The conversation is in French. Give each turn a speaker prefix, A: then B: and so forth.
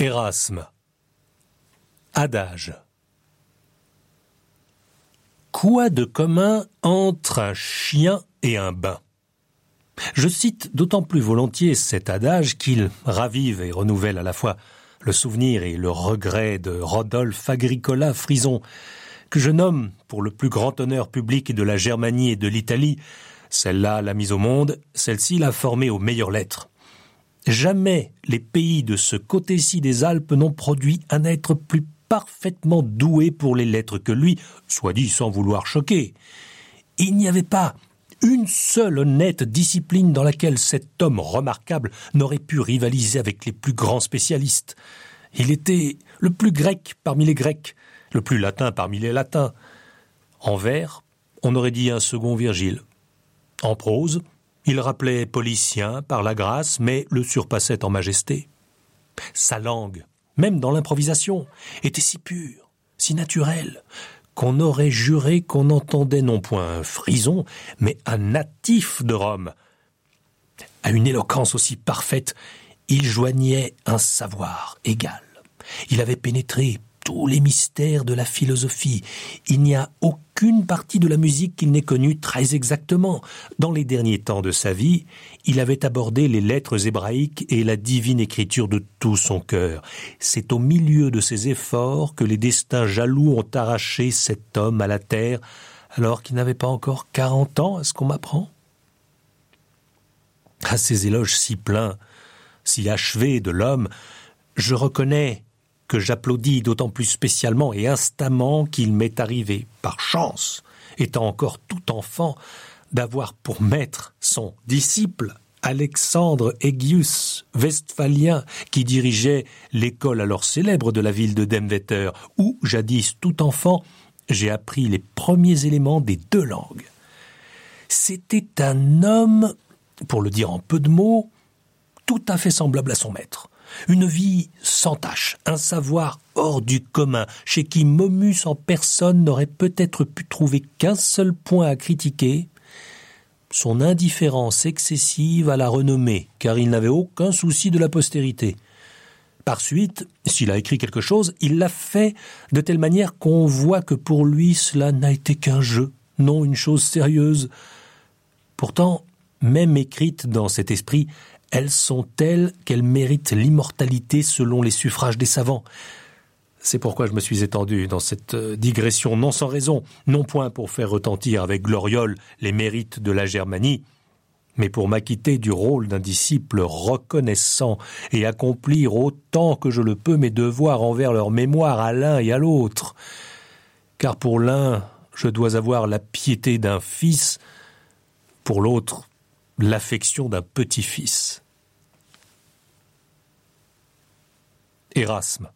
A: Erasme. Adage. Quoi de commun entre un chien et un bain? Je cite d'autant plus volontiers cet adage qu'il ravive et renouvelle à la fois le souvenir et le regret de Rodolphe Agricola Frison, que je nomme, pour le plus grand honneur public de la Germanie et de l'Italie, celle-là l'a mise au monde, celle-ci l'a formée aux meilleures lettres. Jamais les pays de ce côté-ci des Alpes n'ont produit un être plus parfaitement doué pour les lettres que lui, soit dit sans vouloir choquer. Il n'y avait pas une seule honnête discipline dans laquelle cet homme remarquable n'aurait pu rivaliser avec les plus grands spécialistes. Il était le plus grec parmi les grecs, le plus latin parmi les latins. En vers, on aurait dit un second Virgile. En prose, il rappelait Policien par la grâce, mais le surpassait en majesté. Sa langue, même dans l'improvisation, était si pure, si naturelle, qu'on aurait juré qu'on entendait non point un frison, mais un natif de Rome. À une éloquence aussi parfaite, il joignait un savoir égal. Il avait pénétré tous les mystères de la philosophie. Il n'y a aucune partie de la musique qu'il n'ait connue très exactement. Dans les derniers temps de sa vie, il avait abordé les lettres hébraïques et la divine écriture de tout son cœur. C'est au milieu de ses efforts que les destins jaloux ont arraché cet homme à la terre, alors qu'il n'avait pas encore quarante ans, est-ce qu'on m'apprend? À ces éloges si pleins, si achevés de l'homme, je reconnais que j'applaudis d'autant plus spécialement et instamment qu'il m'est arrivé, par chance, étant encore tout enfant, d'avoir pour maître son disciple Alexandre Aegius, westphalien, qui dirigeait l'école alors célèbre de la ville de Demvetter, où, jadis tout enfant, j'ai appris les premiers éléments des deux langues. C'était un homme, pour le dire en peu de mots, tout à fait semblable à son maître. Une vie sans tache, un savoir hors du commun, chez qui Momus en personne n'aurait peut-être pu trouver qu'un seul point à critiquer, son indifférence excessive à la renommée, car il n'avait aucun souci de la postérité. Par suite, s'il a écrit quelque chose, il l'a fait de telle manière qu'on voit que pour lui cela n'a été qu'un jeu, non une chose sérieuse. Pourtant, même écrite dans cet esprit, elles sont telles qu'elles méritent l'immortalité selon les suffrages des savants. C'est pourquoi je me suis étendu dans cette euh, digression non sans raison, non point pour faire retentir avec gloriole les mérites de la Germanie, mais pour m'acquitter du rôle d'un disciple reconnaissant et accomplir autant que je le peux mes devoirs envers leur mémoire à l'un et à l'autre. Car pour l'un, je dois avoir la piété d'un fils, pour l'autre, l'affection d'un petit-fils. Erasme